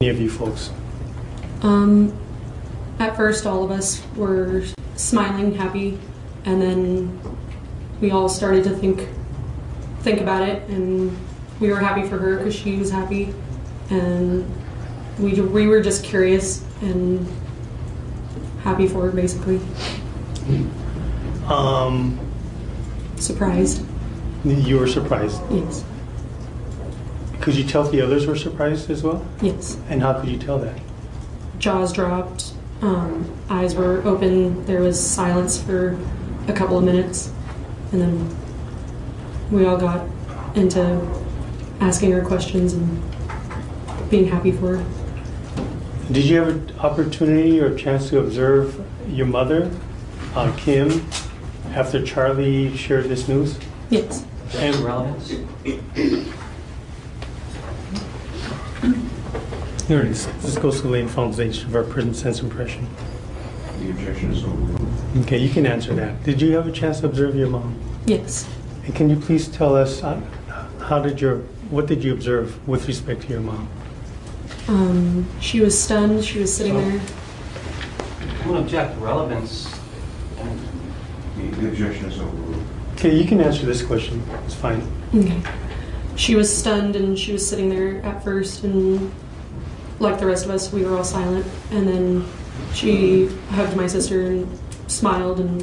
Any of you folks? Um, at first, all of us were smiling, happy, and then we all started to think think about it, and we were happy for her because she was happy, and we we were just curious and happy for her, basically. Um, Surprised, you were surprised. yes, Could you tell the others were surprised as well? yes. And how could you tell that? Jaws dropped, um, eyes were open. There was silence for a couple of minutes, and then we all got into asking her questions and being happy for her. Did you have an opportunity or a chance to observe your mother, uh, Kim, after Charli shared this news? Yes. And relevance? Here it is. This goes to the main foundation of our present sense impression. The objection is overruled. Okay, you can answer that. Did you have a chance to observe your mom? Yes. And can you please tell us uh, how did your what did you observe with respect to your mom? Um, she was stunned. She was sitting there. I'm gonna object, relevance. The the objection is overruled. Okay, you can answer this question. It's fine. Okay. She was stunned and she was sitting there at first, and like the rest of us, we were all silent. And then she hugged my sister and smiled, and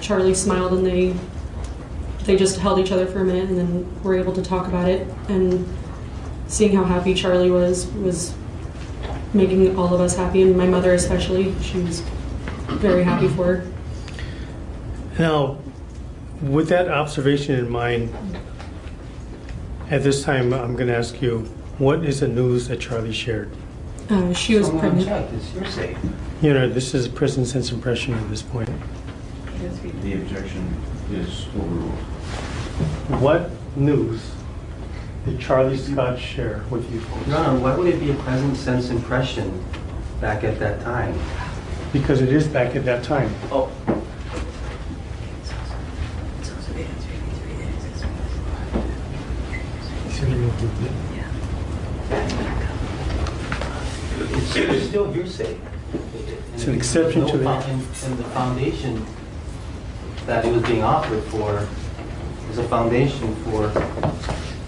Charli smiled, and they they just held each other for a minute, and then were able to talk about it. And seeing how happy Charli was was making all of us happy, and my mother especially. She was very happy for her. Now, with that observation in mind, at this time, I'm going to ask you, what is the news that Charli shared? Uh, she was So pregnant. object, it's hearsay. You know, this is a present sense impression at this point. The objection is overruled. What news did Charli Scott share with you folks? Your Honor, why would it be a present sense impression back at that time? Because it is back at that time. Oh, it's it's still hearsay. It's an exception to the- And and the foundation that it was being offered for is a foundation for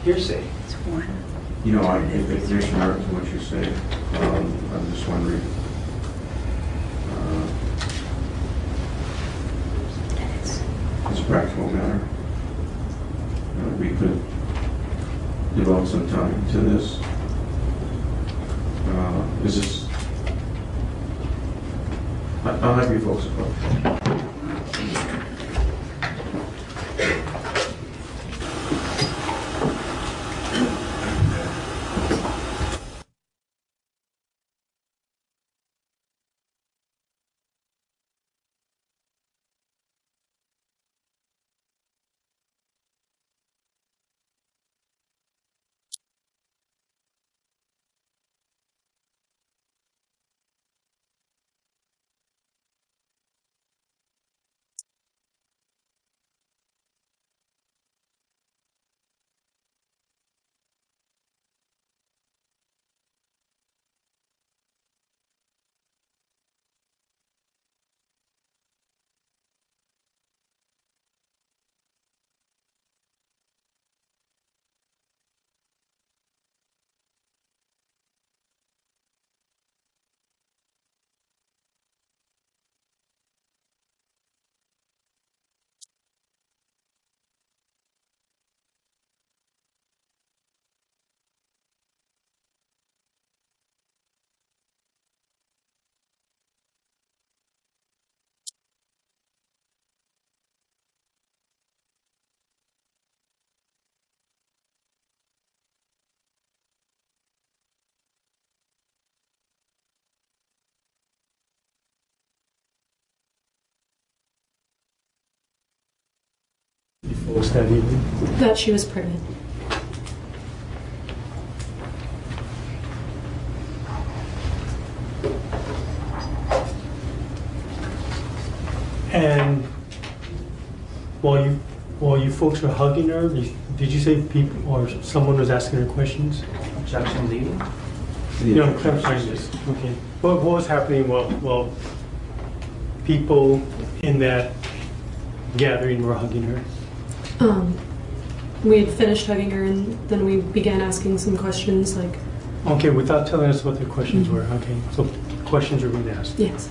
hearsay. It's one. You know, I think the commission heard what you say. Um, I'm just wondering. uh, It's a practical matter. Uh, We could devote some time to this. I- I'll have you folks approach. You folks that evening? That she was pregnant. And while you while you folks were hugging her, did you say people or someone was asking her questions? Objection leading? The You know, objections clarifying this, okay. What, what was happening while, while people in that gathering were hugging her? Um, we had finished hugging her, and then we began asking some questions, like, Okay, without telling us what the questions were, okay, so questions were being asked. yes.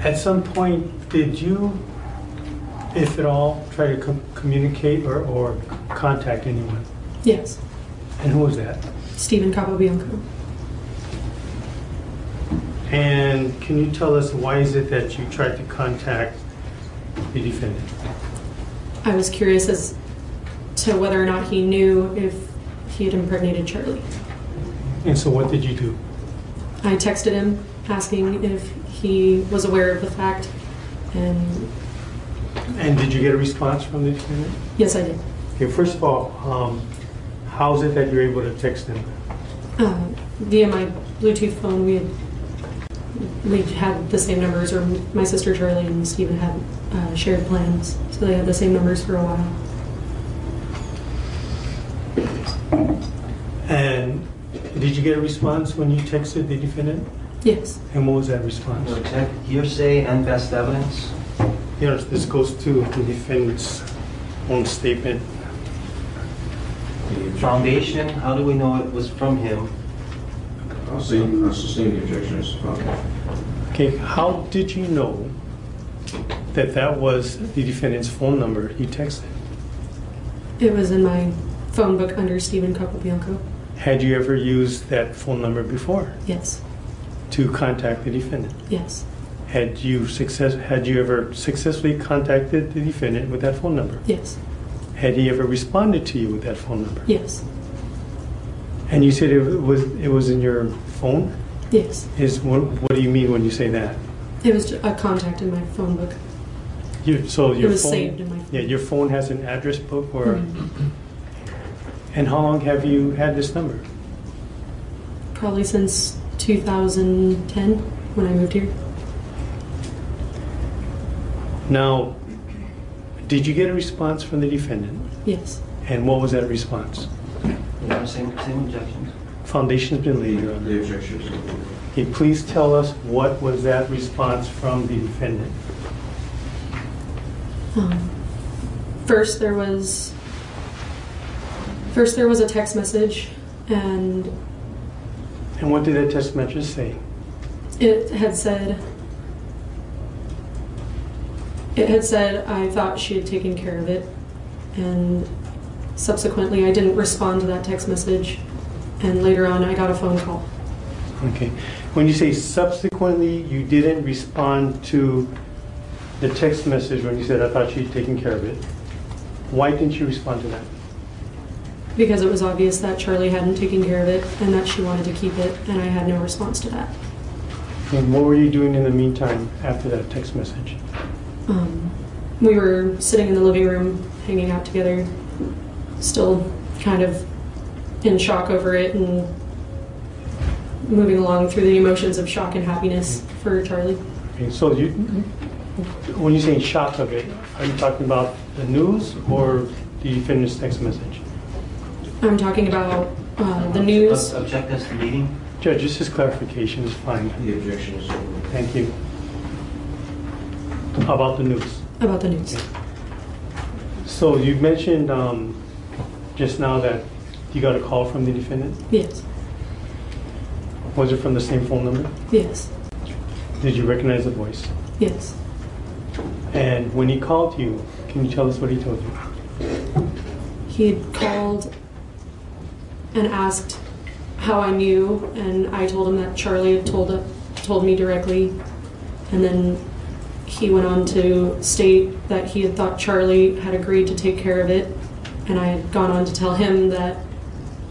At some point, did you, if at all, try to com- communicate or, or contact anyone? Yes. And who was that? Steven Capobianco. And can you tell us why is it that you tried to contact the defendant? I was curious as to whether or not he knew if he had impregnated Charli. And so what did you do? I texted him asking if he was aware of the fact, and And did you get a response from the defendant? yes, I did. Okay, first of all, um, how is it that you're able to text him? Uh, via my Bluetooth phone, we had we had the same numbers, or my sister Charli and Steven had uh, shared plans, so they had the same numbers for a while. And did you get a response when you texted the defendant? Yes. And what was that response? So check hearsay and best evidence. You know, this goes to the defendant's own statement. Foundation, how do we know it was from him? I'll see. I'll sustain the objection as founded. Okay, how did you know that that was the defendant's phone number he texted? It was in my phone book under Steven Capobianco. Had you ever used that phone number before Yes. to contact the defendant? Yes. Had you success, had you ever successfully contacted the defendant with that phone number? Yes. Had he ever responded to you with that phone number? Yes. And you said it was it was in your phone? Yes. Is what, what do you mean when you say that? It was a contact in my phone book. You, so your it was phone, saved in my phone. Yeah, your phone has an address book, or Mhm. and how long have you had this number? Probably since 2010 when I moved here. Now, did you get a response from the defendant? Yes. And what was that response? You know, same, same objections. Foundation's been The laid, Your Honor. the objection is overruled. Okay, please tell us what was that response from the defendant? Um, first, there was first there was a text message, and And what did that text message say? it had said it had said I thought she had taken care of it, and subsequently I didn't respond to that text message, and later on I got a phone call. Okay. When you say subsequently you didn't respond to the text message when you said, I thought she'd taken care of it, why didn't you respond to that? Because it was obvious that Charli hadn't taken care of it and that she wanted to keep it, and I had no response to that. And what were you doing in the meantime after that text message? Um, we were sitting in the living room, hanging out together, still kind of in shock over it and moving along through the emotions of shock and happiness for Charli. Okay, so you, when you say shock of it, are you talking about the news or the defendant's text message? I'm talking about uh, the news. Ob- Object as to meeting. Judge, just this clarification is fine. The objection is overruled. Thank you. About the news. About the news. So you mentioned um, just now that you got a call from the defendant. Yes. Was it from the same phone number? Yes. Did you recognize the voice? Yes. And when he called you, can you tell us what he told you? He had called and asked how I knew, and I told him that Charli had told told me directly, and then he went on to state that he had thought Charli had agreed to take care of it, and I had gone on to tell him that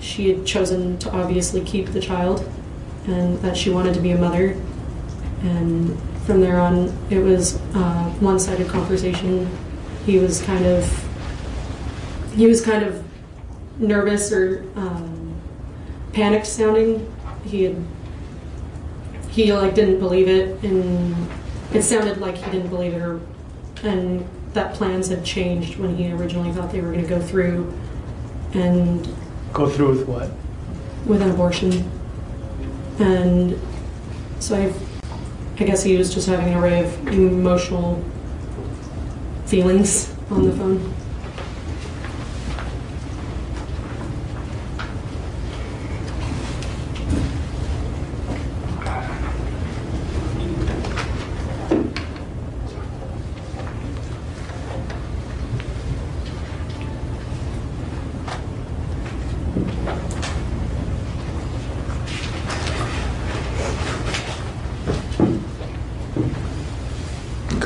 she had chosen to obviously keep the child, and that she wanted to be a mother, and from there on it was a one-sided conversation. He was kind of he was kind of nervous or um, panicked sounding. He had he like didn't believe it, and it sounded like he didn't believe it, or and that plans had changed when he originally thought they were going to go through. And go through with what? with an abortion. And so I, I guess he was just having an array of emotional feelings on the phone.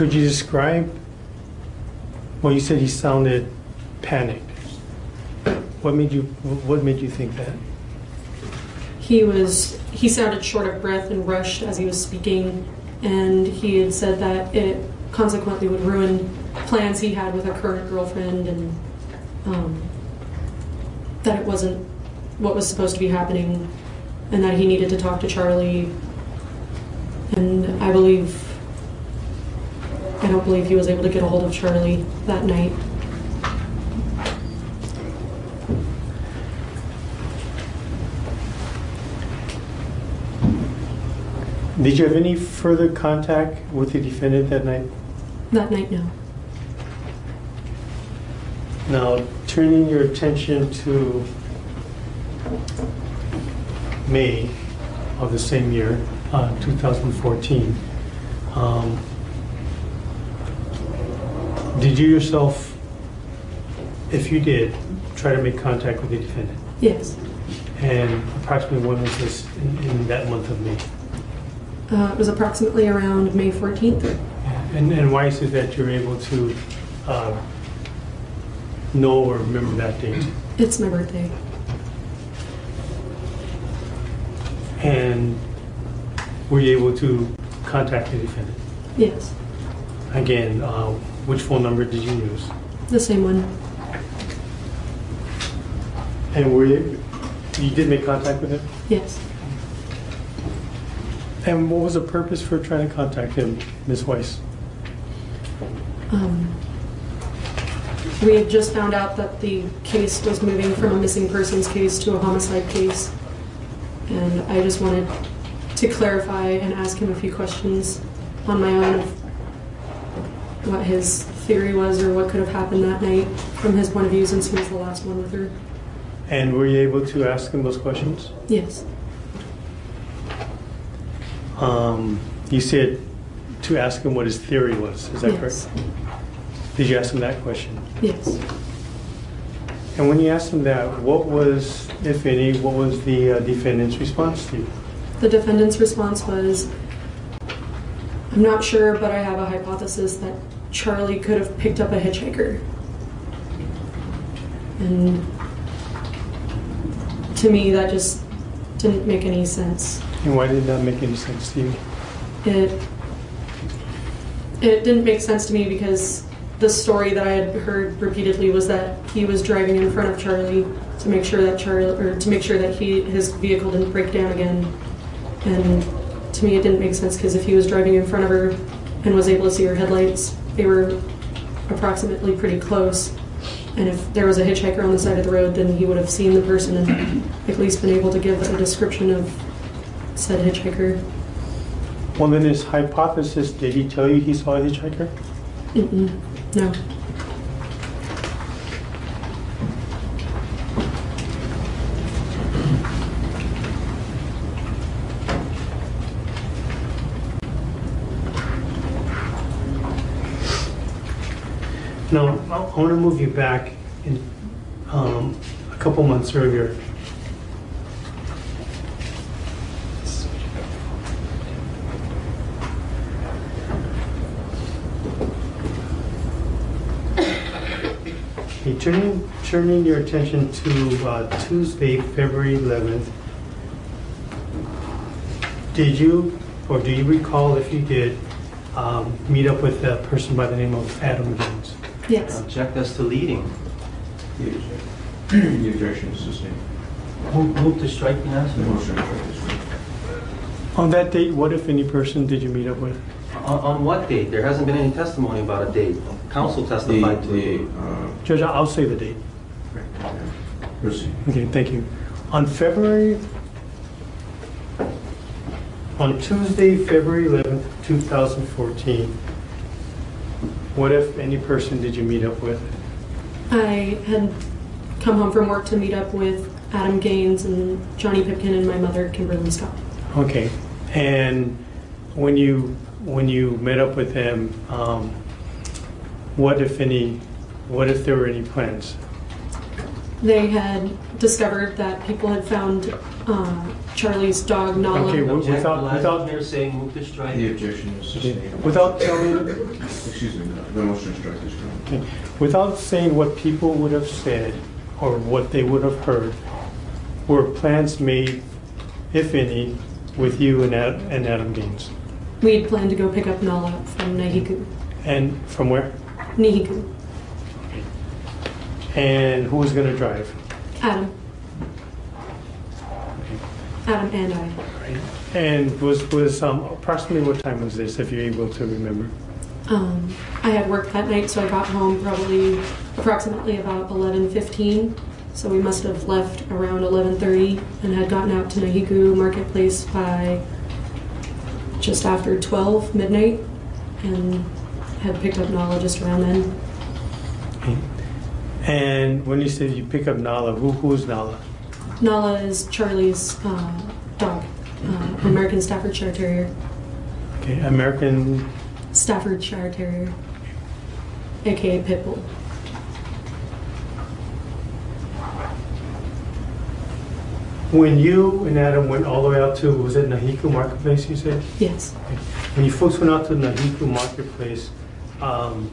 Could you describe? Well, you said he sounded panicked. What made you What made you think that? He was he sounded short of breath and rushed as he was speaking, and he had said that it consequently would ruin plans he had with a current girlfriend, and um, that it wasn't what was supposed to be happening, and that he needed to talk to Charli. And I believe I don't believe he was able to get a hold of Charli that night. Did you have any further contact with the defendant that night? That night, no. Now, turning your attention to May of the same year, uh, 2014, um, did you yourself, if you did, try to make contact with the defendant? Yes. And approximately when was this in, in that month of May? Uh, it was approximately around May 14th. And, and why is it that you're able to uh, know or remember that date? It's my birthday. And were you able to contact the defendant? Yes. Again, uh, which phone number did you use? The same one. And were you, you did make contact with him? Yes. And what was the purpose for trying to contact him, Ms. Weiss? Um, we had just found out that the case was moving from a missing persons case to a homicide case. And I just wanted to clarify and ask him a few questions on my own of what his theory was or what could have happened that night from his point of view since he was the last one with her. And were you able to ask him those questions? Yes. Um, you said to ask him what his theory was. Is that yes. correct? Did you ask him that question? Yes. And when you asked him that, what was, if any, what was the uh, defendant's response to you? The defendant's response was, I'm not sure, but I have a hypothesis that Charli could have picked up a hitchhiker. And to me, that just didn't make any sense. And why did that make any sense to you? It it didn't make sense to me because the story that I had heard repeatedly was that he was driving in front of Charli to make sure that Charli or to make sure that he his vehicle didn't break down again. And to me, it didn't make sense because if he was driving in front of her and was able to see her headlights, they were approximately pretty close. And if there was a hitchhiker on the side of the road, then he would have seen the person and at least been able to give a description of said hitchhiker. Well, then his hypothesis, did he tell you he saw a hitchhiker? Mm-mm. No. Now, I want to move you back in, um, a couple months earlier. Okay, turning, turning your attention to uh, Tuesday, February 11th. Did you, or do you recall if you did, um, meet up with a person by the name of Adam Jones? Yes. Object us to leading. The objection is sustained. Move move to strike the answer. The motion is sustained. On that date, what if any person did you meet up with? On, on what date? There hasn't been any testimony about a date. Council The, testified to the, it. uh, Judge, I'll say the date. Proceed. Okay, thank you. On February, on Tuesday, February 11th, 2014, what if any person did you meet up with? I had come home from work to meet up with Adam Gaines and Johnny Pipkin and my mother, Kimberly Scott. Okay, and when you, when you met up with them, um, what if any, what if there were any plans? They had discovered that people had found uh, Charli's dog Nala. Okay, well- Object, without- the without- one here saying move to strike. The objection is sustained. Without telling, Excuse me, the motion to strike is granted. Okay. Without saying what people would have said or what they would have heard, were plans made, if any, with you and Ad- and Adam Gaines? We had planned to go pick up Nala from Nahiku. And from where? Nahiku. And who was going to drive? Adam. Adam and I. And was, was um, approximately what time was this, if you're able to remember? Um, I had work that night, so I got home probably approximately about 11:15. So we must have left around 11:30 and had gotten out to Nahiku Marketplace by just after 12 midnight, and had picked up Nala just around then. Okay. And when you said you pick up Nala, who, who's Nala? Nala is Charli's uh, dog, uh, American Staffordshire Terrier. Okay, American, Staffordshire Terrier, aka Pitbull. when you and Adam went all the way out to, was it Nahiku Marketplace, you said? Yes. When you folks went out to Nahiku Marketplace, um,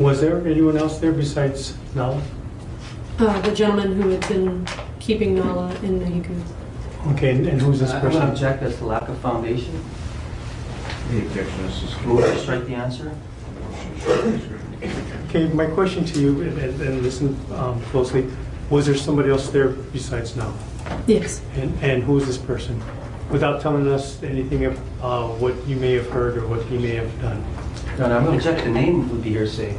was there anyone else there besides Nala? Uh, the gentleman who had been keeping Nala in the Nahiku. Okay, and and who's this I'm going to person? object as to lack of foundation. The objection is sustained. Move to strike the answer. Motion to strike is granted. Okay, my question to you, and- and and listen um, closely, was there somebody else there besides Nala? Yes. And and who is this person? Without telling us anything of uh, what you may have heard or what he may have done. No, no, I'm going to object. The name would be hearsay.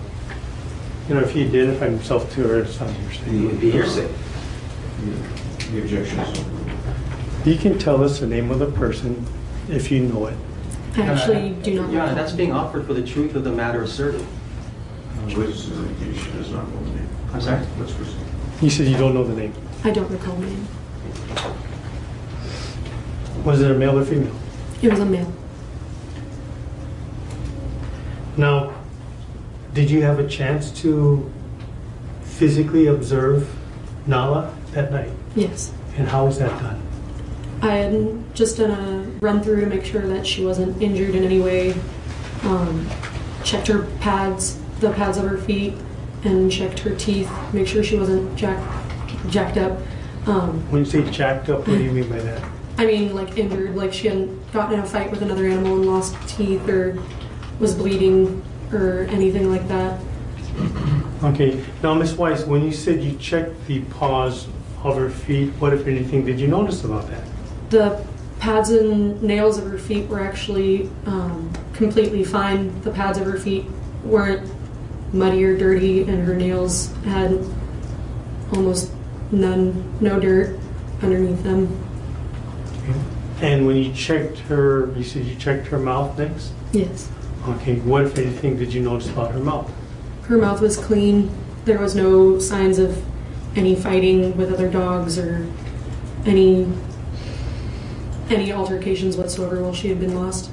You know, if he identified himself to her, it sounds It interesting. would be hearsay. The- The objection is. You can tell us the name of the person if you know it. I actually do not. Yeah, recall. that's being offered for the truth of the matter asserted. Uh, Witness's indication does not know the name. I'm sorry? Let's proceed. You said you don't know the name. I don't recall the name. Was it a male or female? It was a male. Now, did you have a chance to physically observe Nala that night? Yes. And how was that done? I had just done a run through to make sure that she wasn't injured in any way. Um, checked her pads, the pads of her feet, and checked her teeth. Make sure she wasn't jack, jacked up. Um, When you say jacked up, what do you mean by that? I mean, like injured, like she hadn't gotten in a fight with another animal and lost teeth or was bleeding or anything like that. Okay, now Ms. Weiss, when you said you checked the paws of her feet, what if anything did you notice about that? The pads and nails of her feet were actually um, completely fine. The pads of her feet weren't muddy or dirty, and her nails had almost none, no dirt underneath them. And when you checked her, you said you checked her mouth next? Yes. Okay, what if anything did you notice about her mouth? Her mouth was clean. There was no signs of any fighting with other dogs or any any altercations whatsoever while she had been lost.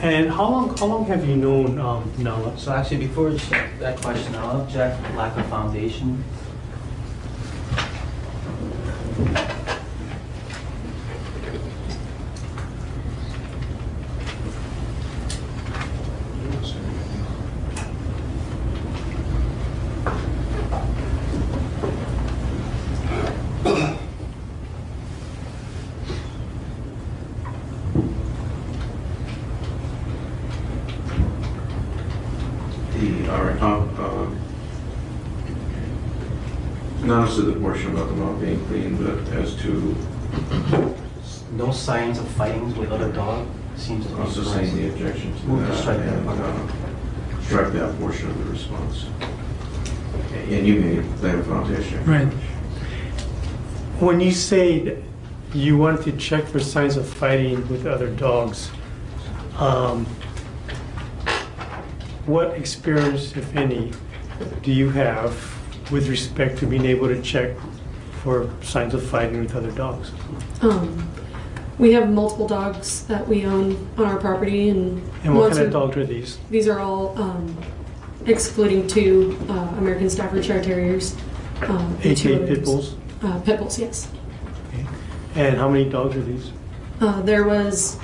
And how long, how long have you known um, Nala? So actually, before that question, I'll object lack of foundation. The, all right, uh, uh, not as to the portion about the mouth being clean, but as to No signs of fighting with other dog seems to be also saying the correct. objection to Move to that strike that and part. uh, strike that portion of the response. And you may lay a foundation. Right. When you say you wanted to check for signs of fighting with other dogs, um, what experience, if any, do you have with respect to being able to check for signs of fighting with other dogs? Um, we have multiple dogs that we own on our property, and And what once kind of we- dogs are these? These are all um, excluding two uh, American Staffordshire Terriers. Um, and two AKA pit bulls? Uh, pit bulls, yes. And how many dogs are these? Uh, there was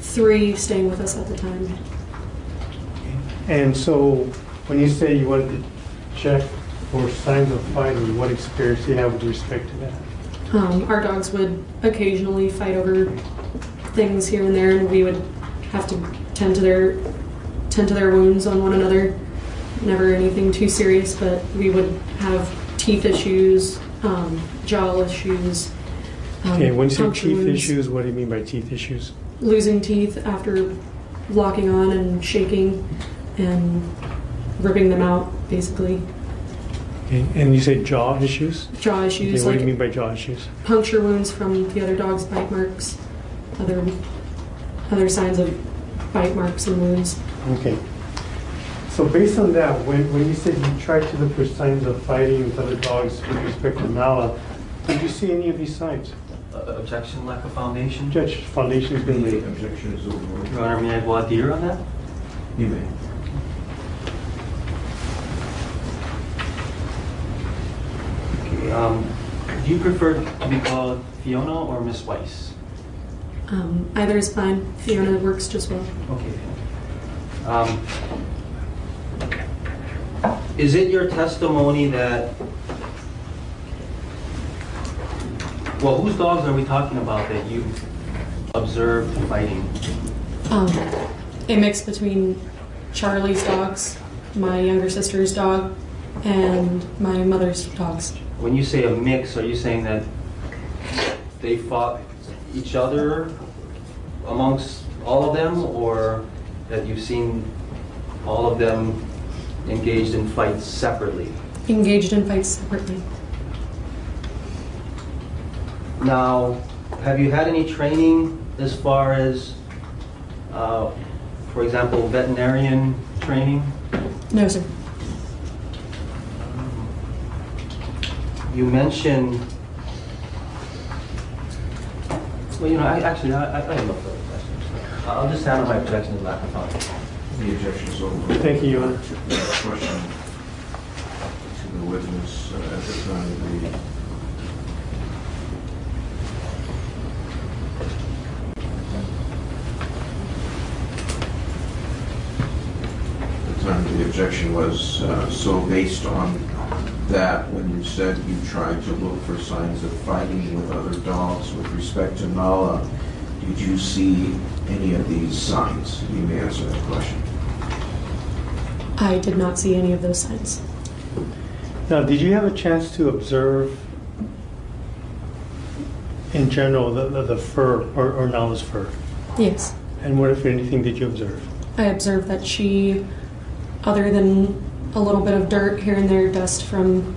three staying with us at the time. And so, when you say you wanted to check for signs of fighting, what experience do you have with respect to that? Um, our dogs would occasionally fight over things here and there, and we would have to tend to their tend to their wounds on one another. Never anything too serious, but we would have teeth issues, um, jaw issues. Um, Okay, when you say teeth wounds, issues, what do you mean by teeth issues? losing teeth after locking on and shaking and ripping them out, basically. Okay, And you say jaw issues? Jaw Okay, issues, what do you mean by jaw issues? puncture wounds from the other dog's bite marks, other other signs of bite marks and wounds. Okay. So based on that, when, when you said you tried to look for signs of fighting with other dogs with respect to Nala, did you see any of these signs? Uh, Objection, lack of foundation? Judge, foundation's been The laid. objection is overruled. Your Honor, may I voir dire on that? You may. Um, Do you prefer to be called Fiona or Miss Weiss? Um, either is fine. Fiona works just well. Okay. Um, Is it your testimony that, well, whose dogs are we talking about that you observed fighting? Um, a mix between Charli's dogs, my younger sister's dog, and my mother's dogs. When you say a mix, are you saying that they fought each other amongst all of them, or that you've seen all of them engaged in fights separately? Engaged in fights separately. Now, have you had any training as far as, uh, for example, veterinarian training? No, sir. You mentioned, well, you know, I actually, I I- I have no further questions. I'll just handle my objection and lack of foundation. The objection is overruled. Thank you, Your Honor. Question to the witness uh, at the time of the the time the objection was, uh, so based on that, when you said you tried to look for signs of fighting with other dogs with respect to Nala, did you see any of these signs? You may answer that question. I did not see any of those signs. Now, did you have a chance to observe, in general, the, the- the fur or, or Nala's fur? Yes. And what, if anything, did you observe? I observed that she, other than a little bit of dirt here and there, dust from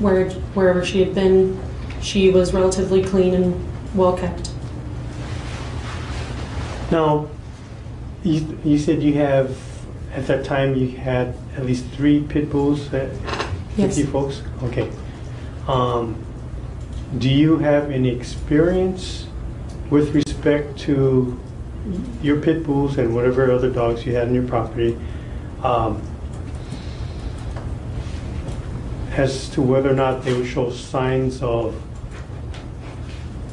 where wherever she had been, she was relatively clean and well kept. Now, you, you said you have, at that time, you had at least three pit bulls that, Yes. with you folks? Okay. Um, do you have any experience with respect to your pit bulls and whatever other dogs you had on your property? Um, as to whether or not they would show signs of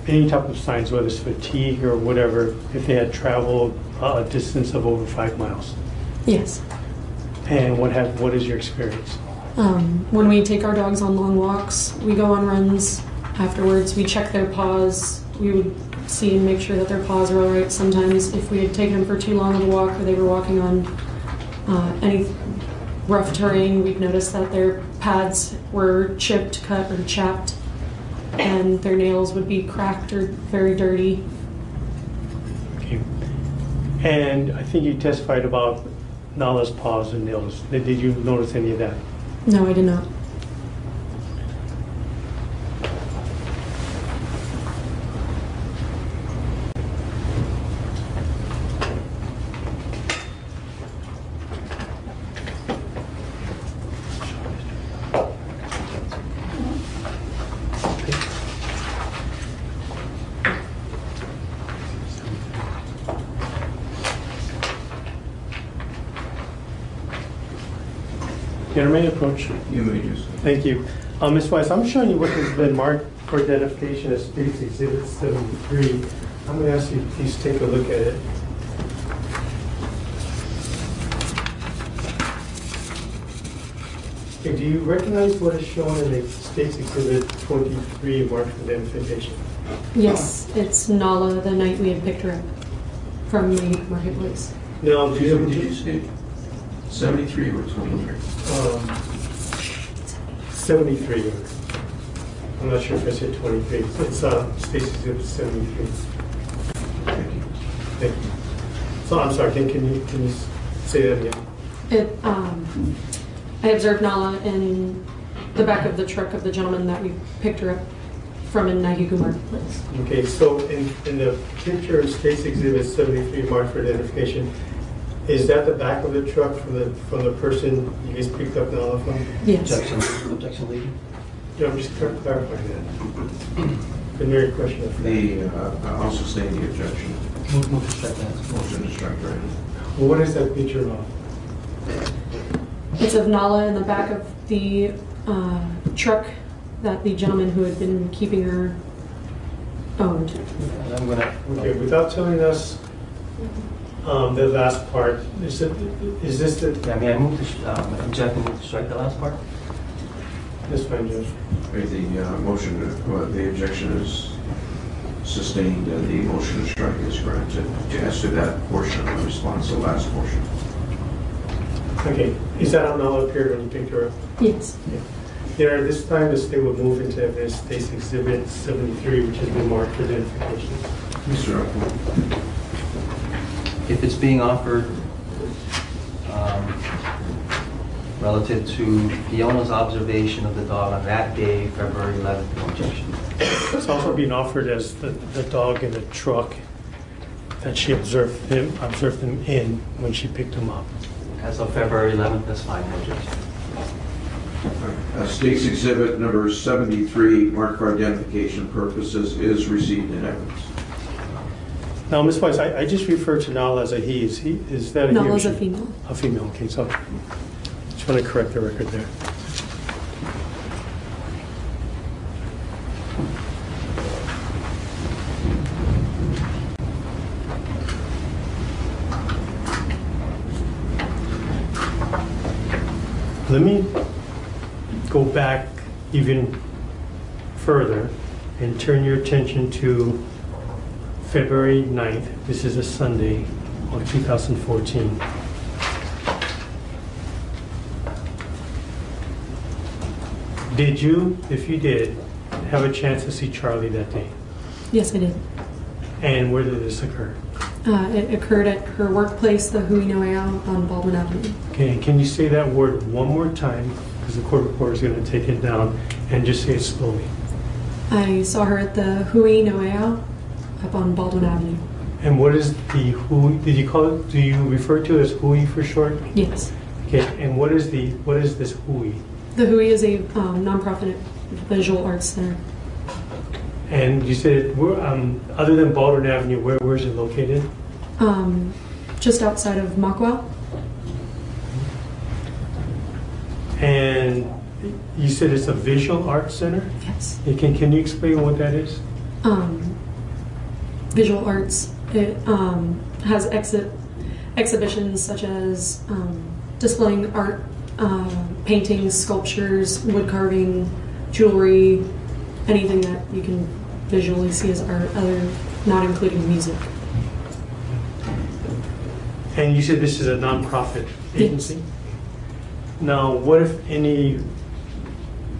any type of signs, whether it's fatigue or whatever, if they had traveled a distance of over five miles? Yes. And what have, what is your experience? Um, when we take our dogs on long walks, we go on runs. Afterwards, we check their paws. We would see and make sure that their paws are all right. Sometimes, if we had taken them for too long of a walk or they were walking on uh, any rough terrain, we'd notice that their pads were chipped, cut, or chapped, and their nails would be cracked or very dirty. Okay. And I think you testified about Nala's paws and nails. Did you notice any of that? No, I did not. Your main approach. You may do so. Thank you. Uh, Ms. Weiss, I'm showing you what has been marked for identification as States Exhibit 73. I'm going to ask you to please take a look at it. Okay, do you recognize what is shown in the States Exhibit 23 marked for identification? Yes, it's Nala the night we had picked her up from the marketplace. No, do you, Did you say 73 or 23? um, 73. I'm not sure if I said 23. It's uh, States Exhibit 73. Thank you. Thank you. So, I'm sorry, can, can you, can you say that again? It, um, I observed Nala in the back of the truck of the gentleman that we picked her up from in Nahiku Marketplace. Okay, so in, in the picture of States Exhibit 73 marked for identification, is that the back of the truck from the, from the person you just picked up Nala from? Yes. Objection, objection, lady? Yeah, I'm just clarifying that. Been very question of The, uh, I'll sustain the objection. Move, move to strike that. Motion to strike read. Well, what is that picture of? It's of Nala in the back of the uh, truck that the gentleman who had been keeping her owned. And I'm gonna. Okay, without telling us um, the last part, is it, is this the, Yeah, may I move to, sh- um, object and move to strike the last part? this fine, Judge. Okay, The uh, motion, uh, the objection is sustained and the motion to strike is granted. As to that portion of the response, the last portion. Okay, is that how Nala appeared when you picked her up? Yes. Yeah, this time the state will move into evidence States Exhibit 73, which has been marked for identification. Mr. Upwood. If it's being offered um, relative to Fiona's observation of the dog on that day, February 11th, no objection. It's also being offered as the, the dog in the truck that she observed him, observed him in when she picked him up. As of February 11th, that's fine, no objection. Uh, State's Exhibit number 73, marked for identification purposes, is received in evidence. Now, Ms. Weiss, I, I just refer to Nala as a he. Is he, is that a he or Nala's a female. A female, okay, so just want to correct the record there. Let me go back even further and turn your attention to February 9th. This is a Sunday of 2014. Did you, if you did, have a chance to see Charli that day? Yes, I did. And where did this occur? Uh, it occurred at her workplace, the Hui Noeau on Baldwin Avenue. Okay, can you say that word one more time? Because the court reporter is going to take it down and just say it slowly. I saw her at the Hui Noeau up on Baldwin Avenue. And what is the Hui? Did you call it? Do you refer to it as Hui for short? Yes. Okay, and what is the what is this Hui? The Hui is a um, nonprofit visual arts center. And you said, um, other than Baldwin Avenue, where where is it located? Um, just outside of Makawao. And you said it's a visual arts center. Yes. Can can you explain what that is? Um, visual arts. It um, has exit exhibitions such as um, displaying art, uh, paintings, sculptures, wood carving, jewelry, anything that you can visually see as art, other not including music. And you said this is a nonprofit agency? Now, what if any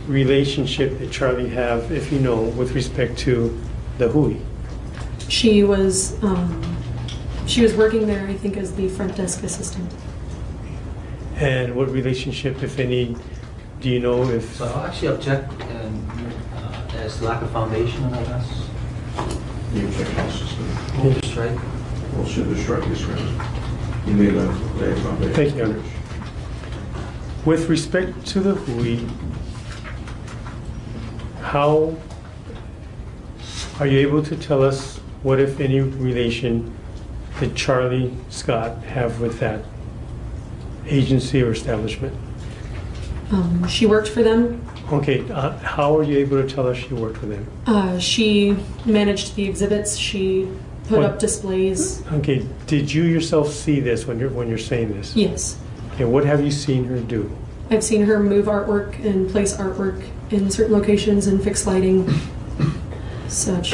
relationship did Charli have, if you know, with respect to the Hui? She was um, she was working there, I think, as the front desk assistant. And what relationship, if any, do you know if, So I'll actually object and, uh, as lack of foundation, I guess. The objection is sustained. Strike. Well, should the strike is granted. You may then lay foundation. Thank you, Your Honor. with respect to the Hui, how are you able to tell us what, if any, relation did Charli Scott have with that agency or establishment? Um, she worked for them. Okay, uh, how are you able to tell us she worked for them? Uh, she managed the exhibits. She put What? up displays. Okay, did you yourself see this when you're when you're saying this? Yes. Okay, what have you seen her do? I've seen her move artwork and place artwork in certain locations and fix lighting. Such.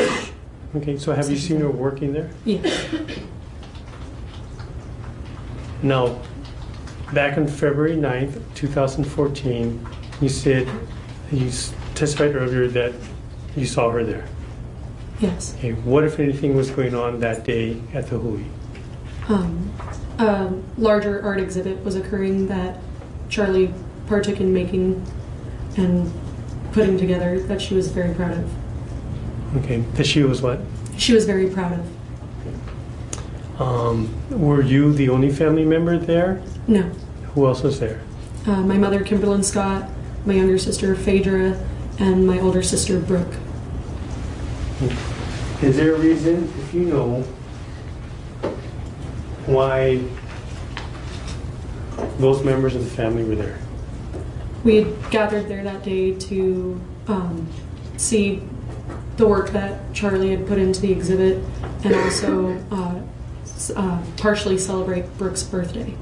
Okay, so have you seen her working there? Yeah. Now, back on February 9th, 2014, you said, you testified earlier that you saw her there. Yes. Okay, what, if anything, was going on that day at the Hui? Um, a larger art exhibit was occurring that Charli partook in making and putting together that she was very proud of. Okay, that she was what? She was very proud of. Um, were you the only family member there? No. Who else was there? Uh, my mother, Kimberlyn Scott, my younger sister, Phaedra, and my older sister, Brooke. Is there a reason, if you know, why those members of the family were there? We had gathered there that day to um, see the work that Charli had put into the exhibit and also uh, uh, partially celebrate Brooke's birthday.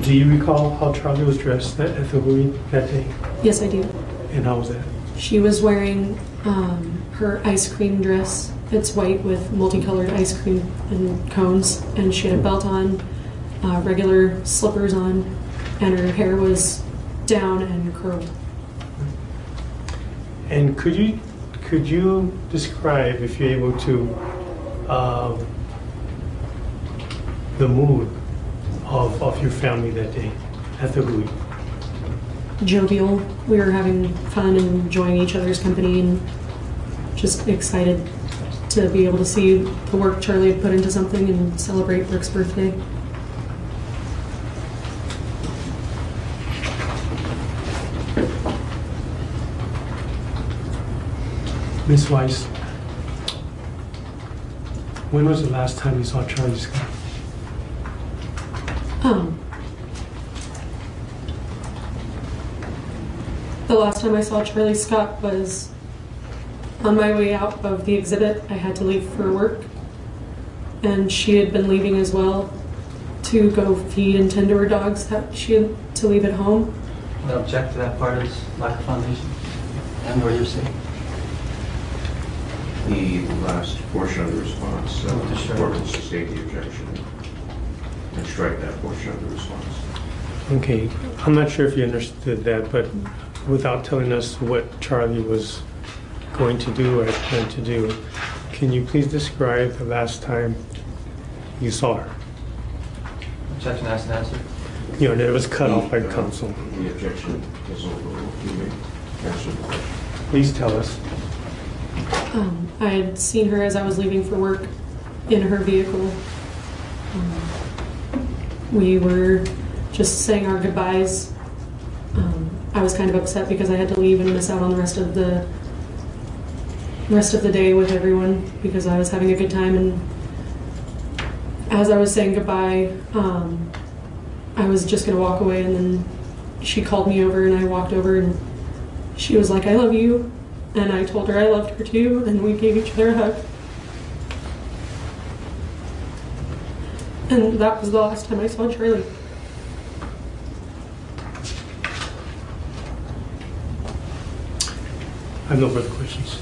Do you recall how Charli was dressed at at the Hui that day? Yes, I do. And how was that? She was wearing um, her ice cream dress. It's white with multicolored ice cream and cones, and she had a belt on, uh, regular slippers on, and her hair was down and curled. And could you could you describe, if you're able to, um, the mood of, of your family that day at the Hui? Jovial. We were having fun and enjoying each other's company, and just excited to be able to see the work Charli had put into something and celebrate Brooke's birthday. Miss Weiss, when was the last time you saw Charli Scott? Um, the last time I saw Charli Scott was on my way out of the exhibit. I had to leave for work, and she had been leaving as well to go feed and tend to her dogs that she had to leave at home. I object to that part as lack of foundation. And what you're saying. The last portion of the response, uh, Move to the strike. court will sustain the objection and strike that portion of the response. Okay, I'm not sure if you understood that, but without telling us what Charli was going to do or planned to do, can you please describe the last time you saw her? Objection asked and answered. You know, that it was cut off by The, uh, counsel. The objection is overruled. You may answer the question. Please tell us. Um, I had seen her as I was leaving for work in her vehicle. Um, we were just saying our goodbyes. Um, I was kind of upset because I had to leave and miss out on the rest of the rest of the day with everyone because I was having a good time. And as I was saying goodbye, um, I was just gonna walk away, and then she called me over, and I walked over, and she was like, "I love you." And I told her I loved her too, and we gave each other a hug. And that was the last time I saw Charli. I have no further questions.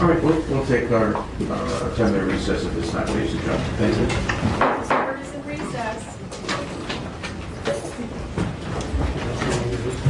All right, we'll, we'll take our uh, 10-minute recess at this time, ladies and gentlemen. Thank you.